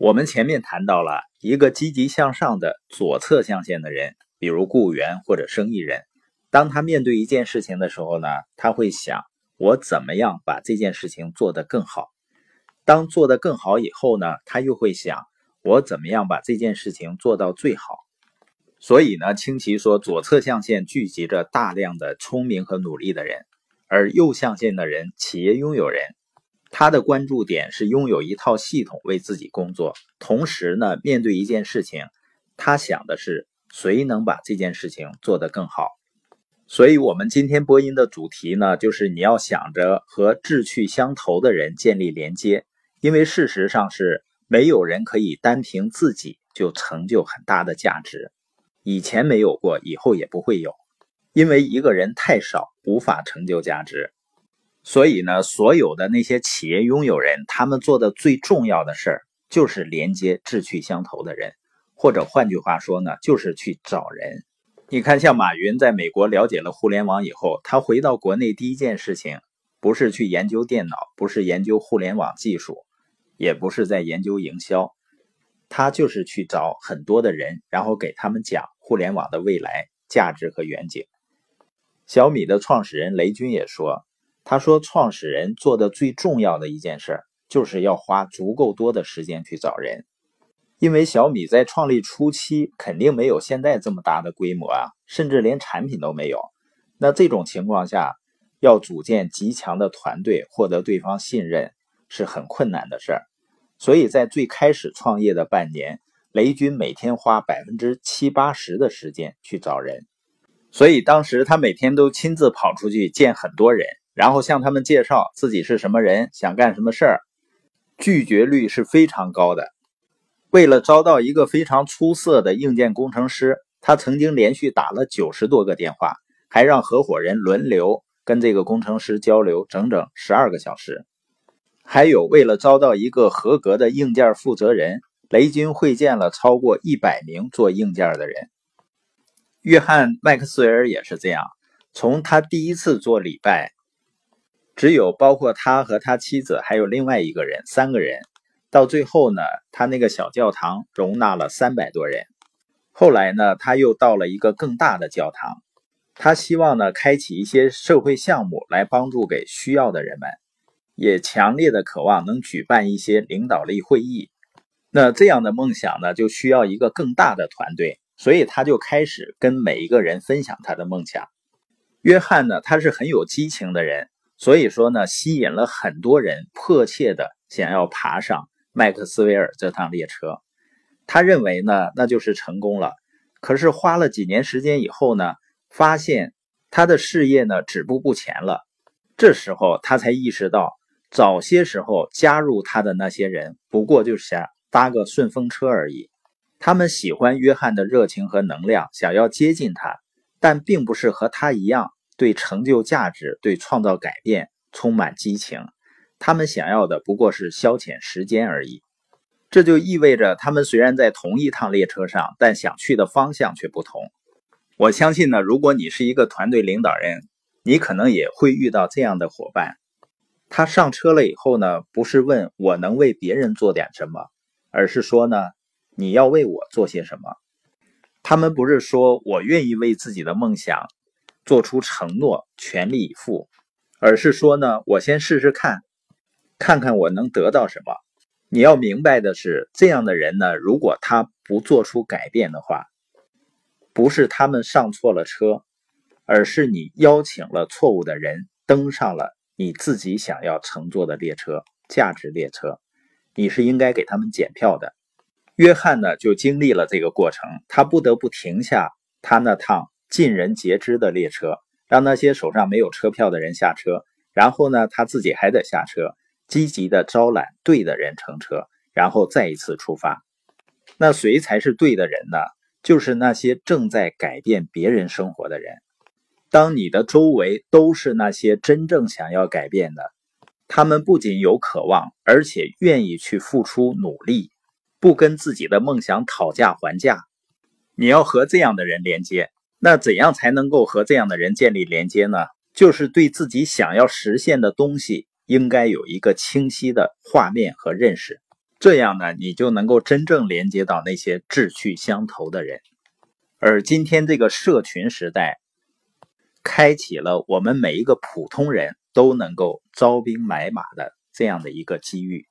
我们前面谈到了一个积极向上的左侧象限的人，比如雇员或者生意人，当他面对一件事情的时候呢，他会想我怎么样把这件事情做得更好。当做得更好以后呢，他又会想我怎么样把这件事情做到最好。所以呢，清奇说，左侧象限聚集着大量的聪明和努力的人，而右象限的人，企业拥有人。他的关注点是拥有一套系统为自己工作，同时呢，面对一件事情，他想的是谁能把这件事情做得更好。所以，我们今天播音的主题呢，就是你要想着和志趣相投的人建立连接，因为事实上是没有人可以单凭自己就成就很大的价值，以前没有过，以后也不会有，因为一个人太少，无法成就价值。所以呢，所有的那些企业拥有人，他们做的最重要的事儿就是连接志趣相投的人，或者换句话说呢，就是去找人。你看，像马云在美国了解了互联网以后，他回到国内第一件事情，不是去研究电脑，不是研究互联网技术，也不是在研究营销，他就是去找很多的人，然后给他们讲互联网的未来价值和远景。小米的创始人雷军也说。他说：“创始人做的最重要的一件事，就是要花足够多的时间去找人，因为小米在创立初期肯定没有现在这么大的规模啊，甚至连产品都没有。那这种情况下，要组建极强的团队，获得对方信任是很困难的事儿。所以在最开始创业的半年，雷军每天花百分之七八十的时间去找人，所以当时他每天都亲自跑出去见很多人。”然后向他们介绍自己是什么人，想干什么事儿，拒绝率是非常高的。为了招到一个非常出色的硬件工程师，他曾经连续打了九十多个电话，还让合伙人轮流跟这个工程师交流整整十二个小时。还有，为了招到一个合格的硬件负责人，雷军会见了超过一百名做硬件的人。约翰·麦克斯韦尔也是这样，从他第一次做礼拜。只有包括他和他妻子，还有另外一个人，三个人。到最后呢，他那个小教堂容纳了三百多人。后来呢，他又到了一个更大的教堂。他希望呢，开启一些社会项目来帮助给需要的人们，也强烈的渴望能举办一些领导力会议。那这样的梦想呢，就需要一个更大的团队，所以他就开始跟每一个人分享他的梦想。约翰呢，他是很有激情的人。所以说呢，吸引了很多人迫切的想要爬上麦克斯韦尔这趟列车。他认为呢，那就是成功了。可是花了几年时间以后呢，发现他的事业呢止步不前了。这时候他才意识到，早些时候加入他的那些人不过就是想搭个顺风车而已。他们喜欢约翰的热情和能量，想要接近他，但并不是和他一样。对成就价值、对创造改变充满激情，他们想要的不过是消遣时间而已。这就意味着，他们虽然在同一趟列车上，但想去的方向却不同。我相信呢，如果你是一个团队领导人，你可能也会遇到这样的伙伴。他上车了以后呢，不是问我能为别人做点什么，而是说呢，你要为我做些什么。他们不是说我愿意为自己的梦想。做出承诺，全力以赴，而是说呢，我先试试看，看看我能得到什么。你要明白的是，这样的人呢，如果他不做出改变的话，不是他们上错了车，而是你邀请了错误的人登上了你自己想要乘坐的列车——价值列车。你是应该给他们检票的。约翰呢，就经历了这个过程，他不得不停下他那趟。尽人皆知的列车，让那些手上没有车票的人下车，然后呢，他自己还得下车，积极的招揽对的人乘车，然后再一次出发。那谁才是对的人呢？就是那些正在改变别人生活的人。当你的周围都是那些真正想要改变的，他们不仅有渴望，而且愿意去付出努力，不跟自己的梦想讨价还价。你要和这样的人连接。那怎样才能够和这样的人建立连接呢？就是对自己想要实现的东西，应该有一个清晰的画面和认识。这样呢，你就能够真正连接到那些志趣相投的人。而今天这个社群时代，开启了我们每一个普通人都能够招兵买马的这样的一个机遇。